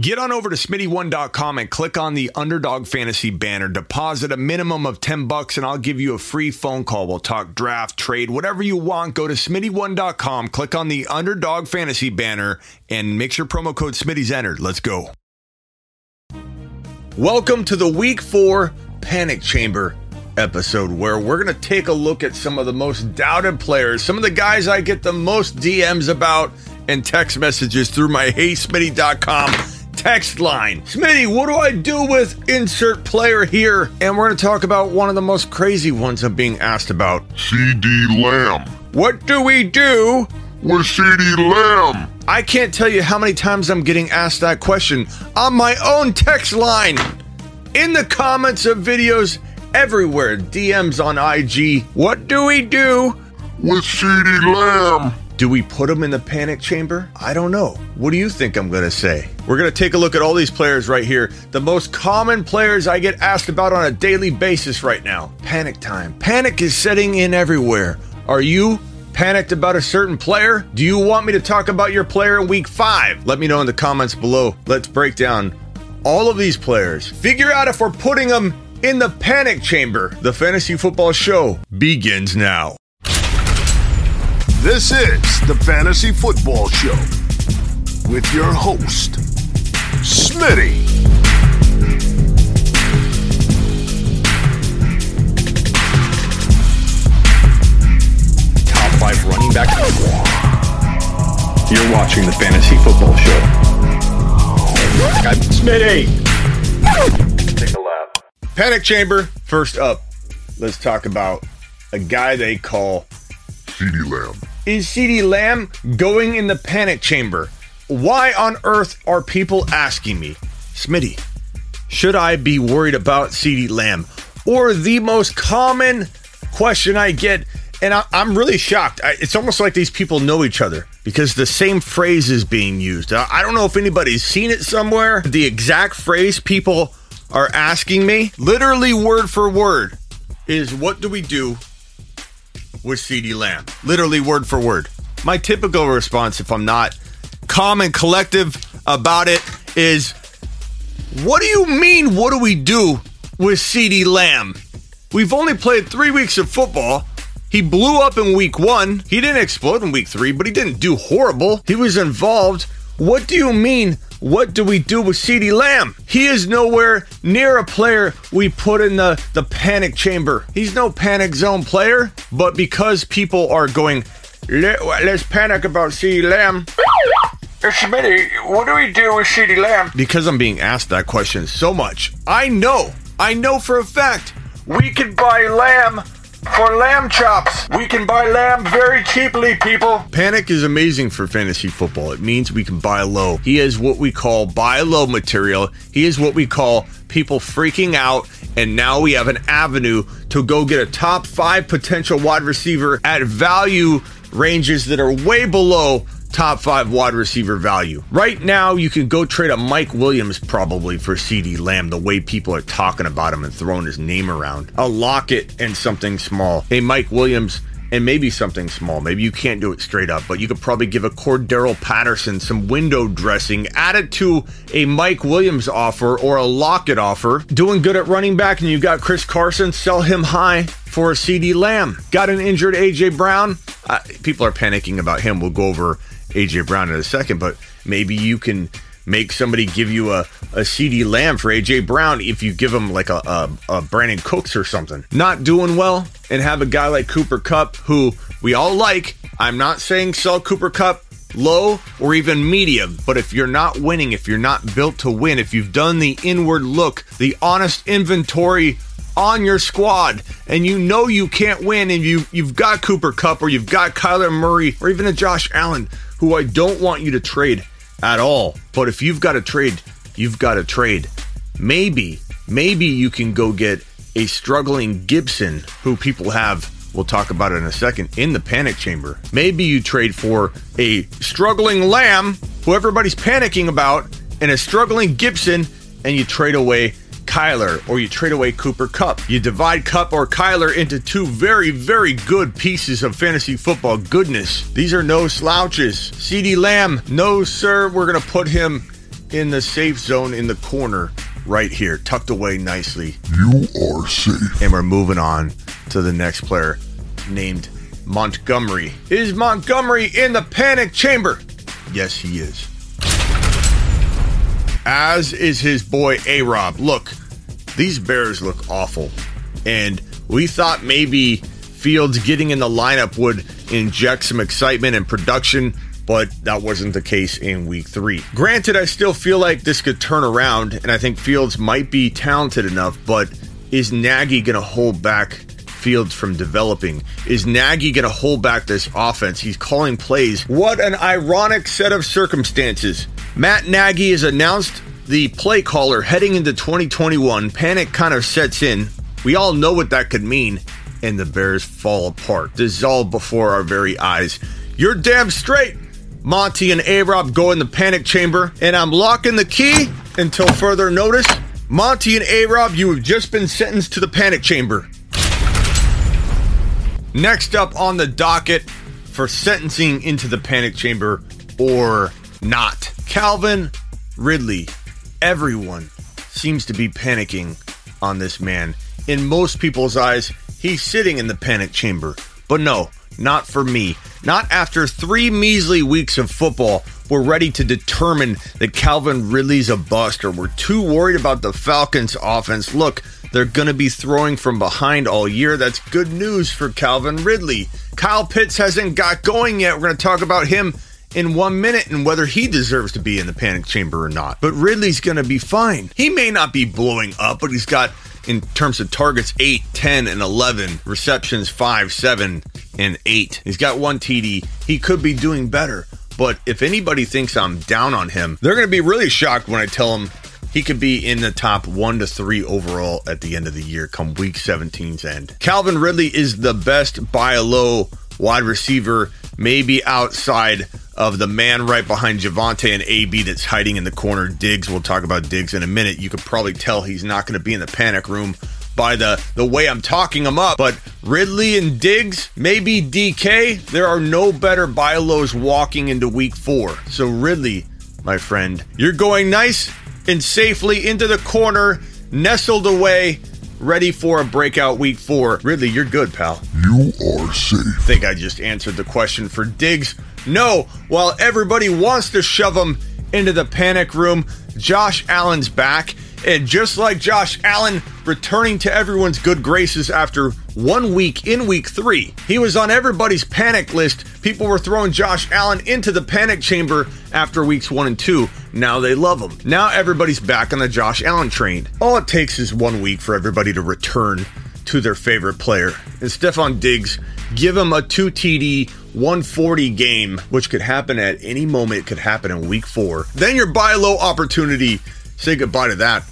Get on over to smitty1.com and click on the Underdog Fantasy banner. Deposit a minimum of 10 bucks and I'll give you a free phone call. We'll talk draft, trade, whatever you want. Go to smitty1.com, click on the Underdog Fantasy banner, and make sure promo code Smitty's entered. Let's go. Welcome to the Week 4 Panic Chamber episode where we're going to take a look at some of the most doubted players, some of the guys I get the most DMs about and text messages through my heysmitty.com text line. Smitty, what do I do with insert player here? And we're going to talk about one of the most crazy ones I'm being asked about. CeeDee Lamb. What do we do with CeeDee Lamb? I can't tell you how many times I'm getting asked that question on my own text line, in the comments of videos, everywhere, DMs on IG. What do we do with CeeDee Lamb? Do we put him in the panic chamber? I don't know. What do you think I'm going to say? We're going to take a look at all these players right here. The most common players I get asked about on a daily basis right now. Panic time. Panic is setting in everywhere. Are you panicked about a certain player? Do you want me to talk about your player in week five? Let me know in the comments below. Let's break down all of these players. Figure out if we're putting them in the panic chamber. The fantasy football show begins now. This is the Fantasy Football Show with your host, Smitty. Top five running back. You're watching the Fantasy Football Show. I'm Smitty. Take a lap. Panic Chamber. First up, let's talk about a guy they call CeeDee Lamb. Is CeeDee Lamb going in the panic chamber? Why on earth are people asking me, Smitty, should I be worried about CeeDee Lamb? Or the most common question I get, and I, am really shocked. I, it's almost like these people know each other because the same phrase is being used. I, I don't know if anybody's seen it somewhere. The exact phrase people are asking me, literally word for word, is what do we do with CeeDee Lamb. Literally word for word. My typical response, if I'm not calm and collective about it, is what do you mean? What do we do with CeeDee Lamb? We've only played three weeks of football. He blew up in week one. He didn't explode in week three, but he didn't do horrible. He was involved. What do you mean? What do we do with CeeDee Lamb? He is nowhere near a player we put in the, the panic chamber. He's no panic zone player, but because people are going, Let, us panic about CeeDee Lamb. Smitty, what do we do with CeeDee Lamb? Because I'm being asked that question so much, I know, I know for a fact, we could buy Lamb for lamb chops. We can buy lamb very cheaply, people. Panic is amazing for fantasy football. It means we can buy low. He is what we call buy low material. He is what we call people freaking out. And now we have an avenue to go get a top five potential wide receiver at value ranges that are way below top five wide receiver value. Right now, you can go trade a Mike Williams probably for CeeDee Lamb, the way people are talking about him and throwing his name around. A Lockett and something small. Hey, Mike Williams and maybe something small. Maybe you can't do it straight up, but you could probably give a Cordarrelle Patterson some window dressing, add it to a Mike Williams offer or a Lockett offer. Doing good at running back, and you got Chris Carson, sell him high for a CeeDee Lamb. Got an injured AJ Brown. Uh, people are panicking about him. We'll go over AJ Brown in a second, but maybe you can make somebody give you a, a CeeDee Lamb for AJ Brown if you give him like a, a, a Brandin Cooks or something. Not doing well, and have a guy like Cooper Kupp who we all like. I'm not saying sell Cooper Kupp low or even medium, but if you're not winning, if you're not built to win, if you've done the inward look, the honest inventory on your squad and you know you can't win and you you've got Cooper Kupp or you've got Kyler Murray or even a Josh Allen who I don't want you to trade at all. But if you've got to trade, you've got to trade. Maybe, maybe you can go get a struggling Gibson who people have. We'll talk about it in a second in the panic chamber. Maybe you trade for a struggling Lamb who everybody's panicking about and a struggling Gibson and you trade away Kyler or you trade away Cooper Kupp. You divide Kupp or Kyler into two very, very good pieces of fantasy football goodness. These are no slouches. CeeDee Lamb, no, sir, we're going to put him in the safe zone in the corner right here, tucked away nicely. You are safe. And we're moving on to the next player named Montgomery. Is Montgomery in the panic chamber? Yes, he is. As is his boy A Rob. Look, these Bears look awful. And we thought maybe Fields getting in the lineup would inject some excitement and production, but that wasn't the case in week three. Granted, I still feel like this could turn around, and I think Fields might be talented enough, but is Nagy going to hold back Fields from developing? Is Nagy going to hold back this offense? He's calling plays. What an ironic set of circumstances. Matt Nagy has announced the play caller heading into 2021. Panic kind of sets in. We all know what that could mean, and the Bears fall apart, dissolve before our very eyes. You're damn straight. Monty and A Rob go in the panic chamber, and I'm locking the key until further notice. Monty and A Rob, you have just been sentenced to the panic chamber. Next up on the docket for sentencing into the panic chamber or not, Calvin Ridley. Everyone seems to be panicking on this man. In most people's eyes, he's sitting in the panic chamber. But no, not for me. Not after three measly weeks of football, we're ready to determine that Calvin Ridley's a bust or we're too worried about the Falcons' offense. Look, they're going to be throwing from behind all year. That's good news for Calvin Ridley. Kyle Pitts hasn't got going yet. We're going to talk about him in one minute and whether he deserves to be in the panic chamber or not. But Ridley's going to be fine. He may not be blowing up, but he's got, in terms of targets, 8, 10, and 11, receptions 5, 7, and 8. He's got one TD. He could be doing better. But if anybody thinks I'm down on him, they're going to be really shocked when I tell them he could be in the top one to three overall at the end of the year come week 17's end. Calvin Ridley is the best buy low wide receiver, maybe outside of the man right behind Javonte and AB that's hiding in the corner. Diggs, we'll talk about Diggs in a minute. You could probably tell he's not going to be in the panic room by the the way I'm talking him up. But Ridley and Diggs, maybe DK, there are no better buy lows walking into week four. So Ridley, my friend, you're going nice and safely into the corner, nestled away, ready for a breakout week four. Ridley, you're good, pal. You are safe. I think I just answered the question for Diggs. No, while everybody wants to shove him into the panic room, Josh Allen's back. And just like Josh Allen returning to everyone's good graces after one week in week three, he was on everybody's panic list. People were throwing Josh Allen into the panic chamber after weeks one and two. Now they love him. Now everybody's back on the Josh Allen train. All it takes is one week for everybody to return to their favorite player. And Stefon Diggs, give him a 2 TD 140 game, which could happen at any moment. It could happen in week four. Then your buy low opportunity. Say goodbye to that.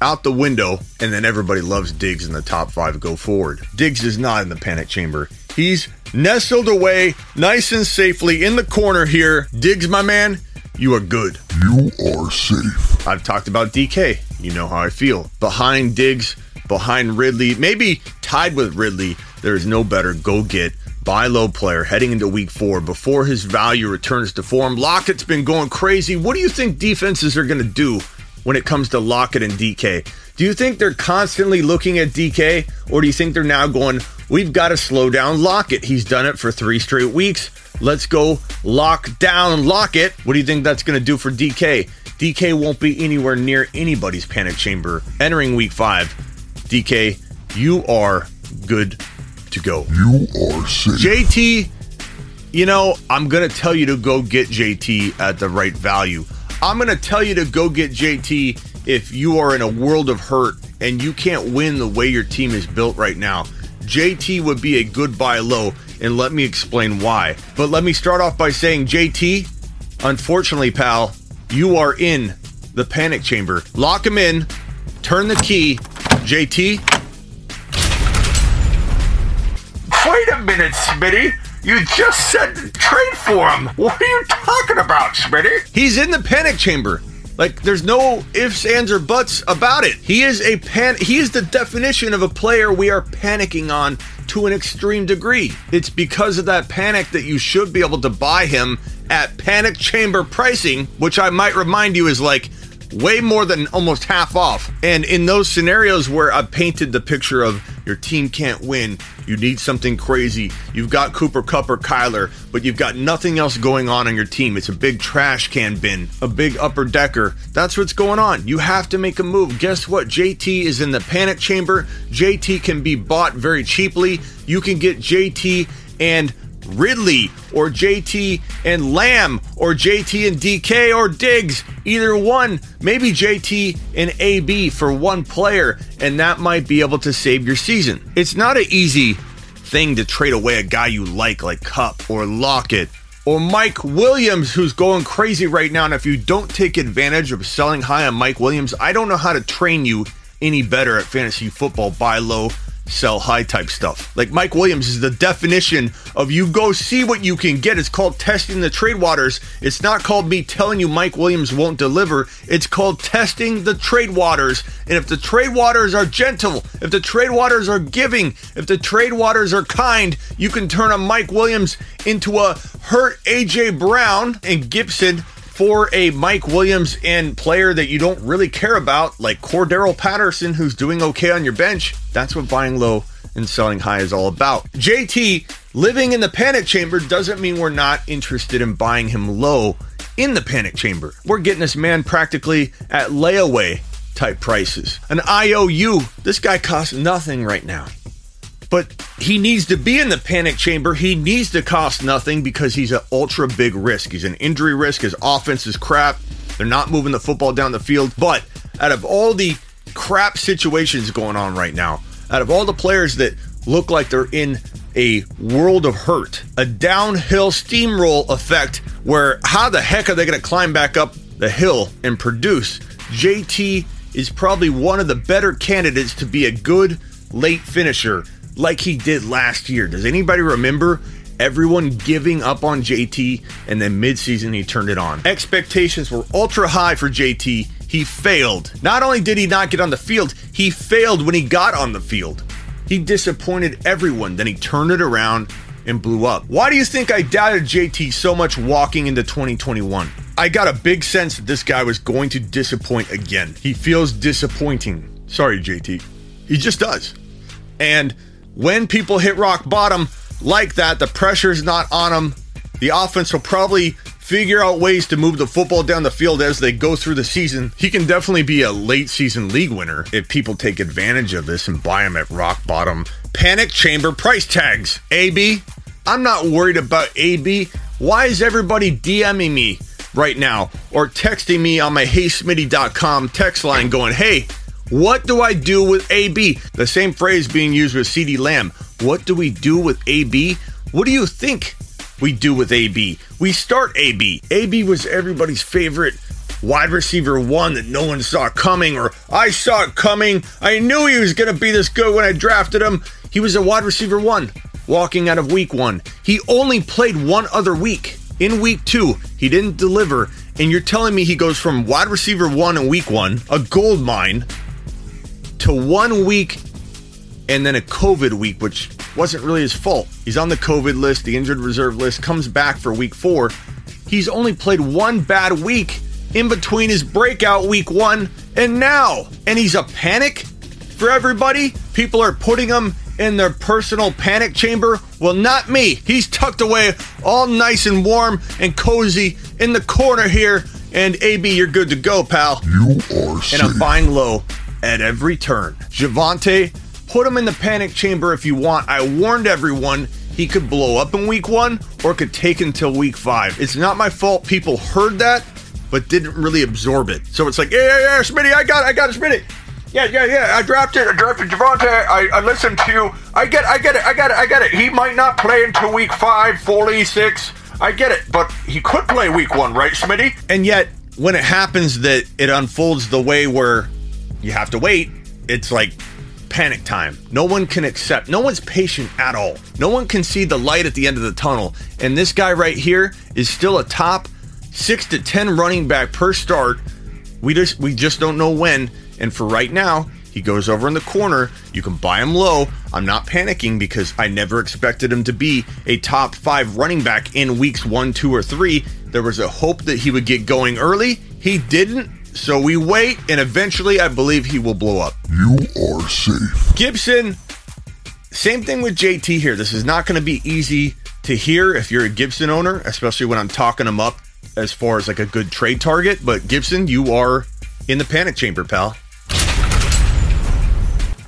Out the window, and then everybody loves Diggs in the top five go forward. Diggs is not in the panic chamber. He's nestled away nice and safely in the corner here. Diggs, my man, you are good. You are safe. I've talked about DK. You know how I feel. Behind Diggs, behind Ridley, maybe tied with Ridley, there is no better go get buy low player heading into week four before his value returns to form. Lockett's been going crazy. What do you think defenses are going to do when it comes to Lockett and DK? Do you think they're constantly looking at DK, or do you think they're now going, we've got to slow down Lockett? He's done it for three straight weeks. Let's go lock down Lockett. What do you think that's going to do for DK? DK won't be anywhere near anybody's panic chamber entering week five. DK, you are good to go. You are safe. JT, you know, I'm going to tell you to go get JT at the right value. I'm going to tell you to go get JT if you are in a world of hurt and you can't win the way your team is built right now. JT would be a good buy low, and let me explain why. But let me start off by saying, JT, unfortunately, pal, you are in the panic chamber. Lock him in, turn the key. JT, Wait a minute, Smitty. You just said trade for him. What are you talking about, Smitty? He's in the panic chamber. Like there's no ifs, ands, or buts about it. He is a pan. He is the definition of a player we are panicking on to an extreme degree. It's because of that panic that you should be able to buy him at panic chamber pricing, which I might remind you is like way more than almost half off. And in those scenarios where I painted the picture of your team can't win, you need something crazy. You've got Cooper Kupp or Kyler, but you've got nothing else going on on your team. It's a big trash can bin, a big upper decker. That's what's going on. You have to make a move. Guess what? JT is in the panic chamber. JT can be bought very cheaply. You can get JT and Ridley or JT and Lamb or JT and DK or Diggs, either one, maybe JT and AB for one player, and that might be able to save your season. It's not an easy thing to trade away a guy you like, like Kupp or Lockett or Mike Williams, who's going crazy right now. And if you don't take advantage of selling high on Mike Williams, I don't know how to train you any better at fantasy football. Buy low, sell high type stuff. Like Mike Williams is the definition of you go see what you can get. It's called testing the trade waters. It's not called me telling you Mike Williams won't deliver. It's called testing the trade waters. And if the trade waters are gentle, if the trade waters are giving, if the trade waters are kind, you can turn a Mike Williams into a hurt AJ Brown and Gibson for a Mike Williams and player that you don't really care about, like Cordarrelle Patterson, who's doing okay on your bench, that's what buying low and selling high is all about. JT living in the panic chamber doesn't mean we're not interested in buying him low in the panic chamber. We're getting this man practically at layaway type prices. An IOU, this guy costs nothing right now but he needs to be in the panic chamber. He needs to cost nothing because he's an ultra big risk. He's an injury risk. His offense is crap. They're not moving the football down the field. But out of all the crap situations going on right now, out of all the players that look like they're in a world of hurt, a downhill steamroll effect where how the heck are they going to climb back up the hill and produce? JT is probably one of the better candidates to be a good late finisher like he did last year. Does anybody remember everyone giving up on JT and then midseason he turned it on? Expectations were ultra high for JT. He failed. Not only did he not get on the field, he failed when he got on the field. He disappointed everyone, then he turned it around and blew up. Why do you think I doubted JT so much walking into 2021? I got a big sense that this guy was going to disappoint again. He feels disappointing. Sorry, JT. He just does. And when people hit rock bottom like that, the pressure's not on them. The offense will probably figure out ways to move the football down the field as they go through the season. He can definitely be a late season league winner if people take advantage of this and buy him at rock bottom. Panic chamber price tags. AB, I'm not worried about AB. Why is everybody DMing me right now or texting me on my heysmitty.com text line going, hey, what do I do with AB? The same phrase being used with CeeDee Lamb. What do we do with AB? What do you think we do with AB? We start AB. AB was everybody's favorite wide receiver one that no one saw coming, or I saw it coming. I knew he was going to be this good when I drafted him. He was a wide receiver one walking out of week one. He only played one other week. In week two, he didn't deliver. And you're telling me he goes from wide receiver one in week one, a gold mine, to one week and then a COVID week, which wasn't really his fault. He's on the COVID list, the injured reserve list, comes back for week four. He's only played one bad week in between his breakout week one and now. And he's a panic for everybody. People are putting him in their personal panic chamber. Well, not me. He's tucked away all nice and warm and cozy in the corner here. And AB, you're good to go, pal. You are And I'm buying low at every turn. Javonte, put him in the panic chamber if you want. I warned everyone he could blow up in week one or could take until week five. It's not my fault people heard that, but didn't really absorb it. So it's like, yeah, yeah, yeah, Smitty, I got it, I got it, Smitty. Yeah, yeah, yeah. I drafted, I drafted Javonte. I, I listened to you. I get, I get it, I get it, I get it. He might not play until week five, fully six. I get it, but he could play week one, right, Smitty? And yet, when it happens that it unfolds the way where you have to wait. It's like panic time. No one can accept, no one's patient at all. No one can see the light at the end of the tunnel. And this guy right here is still a top six to 10 running back per start. We just, we just don't know when. And for right now, He goes over in the corner. You can buy him low. I'm not panicking because I never expected him to be a top five running back in weeks one, two, or three. There was a hope that he would get going early. He didn't. So we wait, and eventually I believe he will blow up. You are safe. Gibson, same thing with JT here. This is not going to be easy to hear if you're a Gibson owner, especially when I'm talking him up as far as like a good trade target. But Gibson, you are in the panic chamber, pal.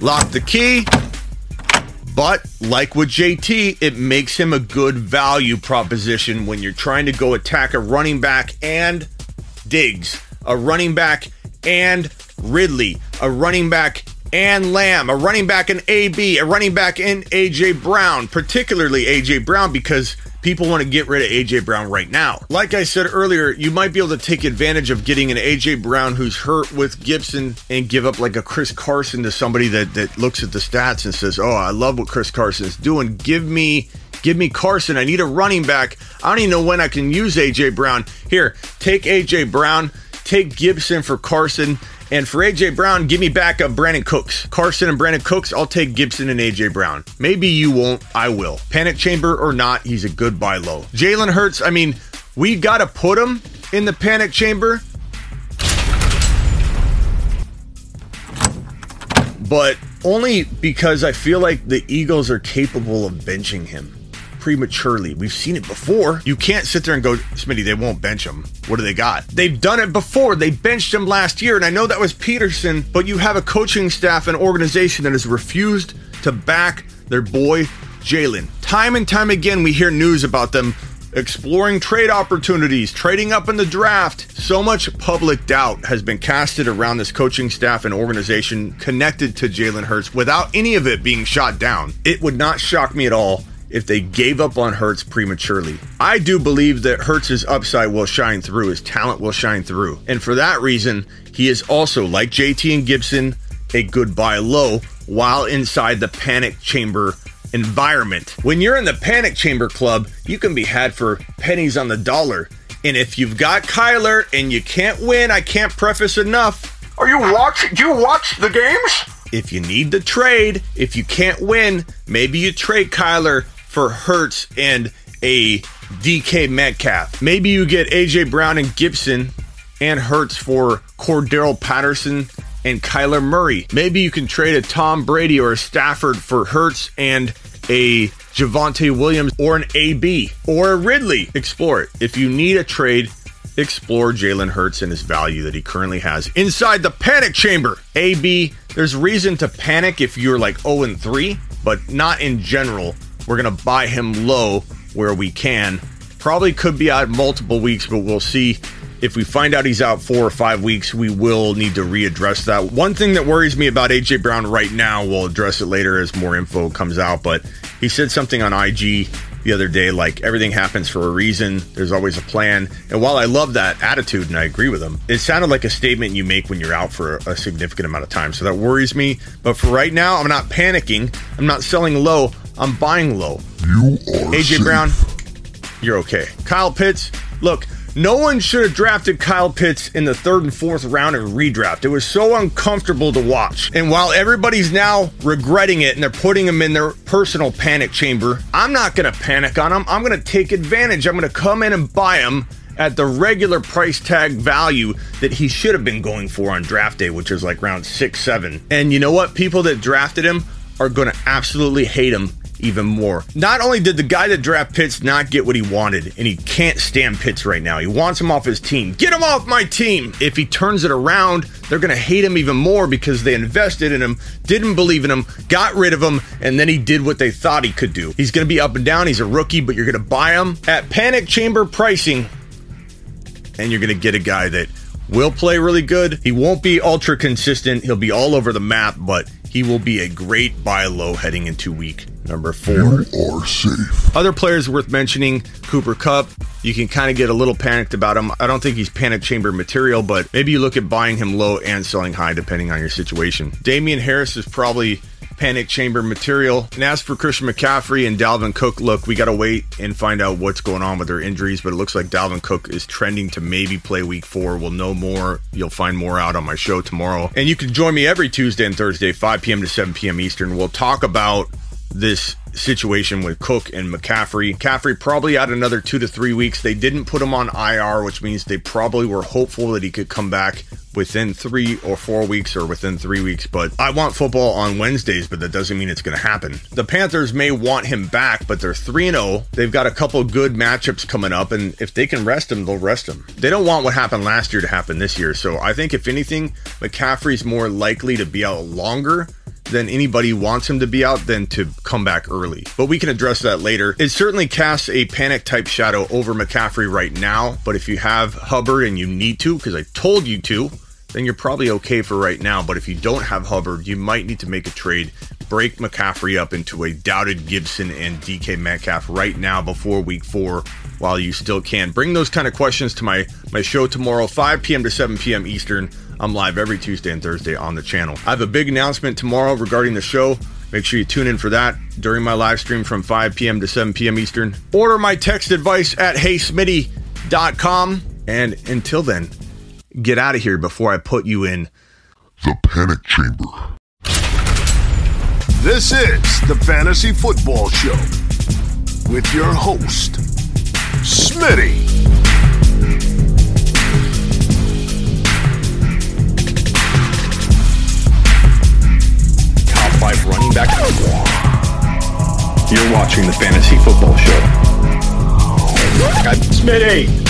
Lock the key. But like with JT, it makes him a good value proposition when you're trying to go attack a running back and Diggs, a running back and Ridley, a running back and Lamb, a running back in AB, a running back in AJ Brown, particularly AJ Brown because people want to get rid of AJ Brown right now. Like I said earlier, you might be able to take advantage of getting an AJ Brown who's hurt with Gibson and give up like a Chris Carson to somebody that that looks at the stats and says, "Oh, I love what Chris Carson's doing. Give me Give me Carson. I need a running back. I don't even know when I can use AJ Brown. Here, take AJ Brown, take Gibson for Carson, and for AJ Brown, give me back up Brandin Cooks. Carson and Brandin Cooks, I'll take Gibson and AJ Brown. Maybe you won't, I will. Panic chamber or not, he's a good buy low. Jalen Hurts, I mean, we got to put him in the panic chamber. But only because I feel like the Eagles are capable of benching him prematurely. We've seen it before. You can't sit there and go, Smitty, they won't bench him. What do they got? They've done it before. They benched him last year, and I know that was Pederson, but you have a coaching staff and organization that has refused to back their boy Jalen. Time and time again, we hear news about them exploring trade opportunities, trading up in the draft. So much public doubt has been casted around this coaching staff and organization connected to Jalen Hurts without any of it being shot down. It would not shock me at all if they gave up on Hurts prematurely. I do believe that Hurts' upside will shine through, his talent will shine through. And for that reason, he is also, like JT and Gibson, a good buy low while inside the panic chamber environment. When you're in the panic chamber club, you can be had for pennies on the dollar. And if you've got Kyler and you can't win, I can't preface enough. Are you watch? Do you watch the games? If you need the trade, if you can't win, maybe you trade Kyler for Hurts and a DK Metcalf. Maybe you get AJ Brown and Gibson and Hurts for Cordarrelle Patterson and Kyler Murray. Maybe you can trade a Tom Brady or a Stafford for Hurts and a Javonte Williams or an AB or a Ridley. Explore it. If you need a trade, explore Jalen Hurts and his value that he currently has inside the panic chamber. AB, there's reason to panic if you're like 0 and 3, but not in general we're going to buy him low where we can. Probably could be out multiple weeks, but we'll see. If we find out he's out four or five weeks, we will need to readdress that. One thing that worries me about AJ Brown right now, we'll address it later as more info comes out, but he said something on IG the other day like everything happens for a reason, there's always a plan. And while I love that attitude and I agree with him, it sounded like a statement you make when you're out for a significant amount of time. So that worries me. But for right now, I'm not panicking. I'm not selling low. I'm buying low. You are AJ safe. Brown, you're okay. Kyle Pitts, look, no one should have drafted Kyle Pitts in the third and fourth round in redraft. It was so uncomfortable to watch. And while everybody's now regretting it and they're putting him in their personal panic chamber, I'm not going to panic on him. I'm going to take advantage. I'm going to come in and buy him at the regular price tag value that he should have been going for on draft day, which is like round six, seven. And you know what? People that drafted him are going to absolutely hate him even more. Not only did the guy that draft Pitts not get what he wanted, and he can't stand Pitts right now, he wants him off his team. Get him off my team! If he turns it around, they're going to hate him even more because they invested in him, didn't believe in him, got rid of him, and then he did what they thought he could do. He's going to be up and down. He's a rookie, but you're going to buy him at panic chamber pricing, and you're going to get a guy that will play really good. He won't be ultra consistent. He'll be all over the map, but he will be a great buy low heading into week Number four. You are safe. Other players worth mentioning Cooper Kupp. You can kind of get a little panicked about him. I don't think he's panic chamber material, but maybe you look at buying him low and selling high depending on your situation. Damien Harris is probably panic chamber material. And as for Christian McCaffrey and Dalvin Cook, look, we got to wait and find out what's going on with their injuries, but it looks like Dalvin Cook is trending to maybe play week four. We'll know more. You'll find more out on my show tomorrow. And you can join me every Tuesday and Thursday, 5 p.m. to 7 p.m. Eastern. We'll talk about this situation with Cook and McCaffrey. McCaffrey probably out another two to three weeks. They didn't put him on IR, which means they probably were hopeful that he could come back within three or four weeks or within three weeks. But I want football on Wednesdays, but that doesn't mean it's going to happen. The Panthers may want him back, but they're 3 0. They've got a couple good matchups coming up, and if they can rest him, they'll rest him. They don't want what happened last year to happen this year. So I think, if anything, McCaffrey's more likely to be out longer than anybody wants him to be out than to come back early. But we can address that later. It certainly casts a panic type shadow over McCaffrey right now. But if you have Hubbard and you need to, because I told you to, then you're probably okay for right now. But if you don't have Hubbard, you might need to make a trade. Break McCaffrey up into a doubted Gibson and DK Metcalf right now before week four while you still can. Bring those kind of questions to my, my show tomorrow, 5 p.m. to 7 p.m. Eastern. I'm live every Tuesday and Thursday on the channel. I have a big announcement tomorrow regarding the show. Make sure you tune in for that during my live stream from 5 p.m. to 7 p.m. Eastern. Order my text advice at heysmitty.com. And until then, get out of here before I put you in The Panic Chamber. This is the Fantasy Football Show with your host, Smitty. Five running back. You're watching the Fantasy Football Show. Smitty!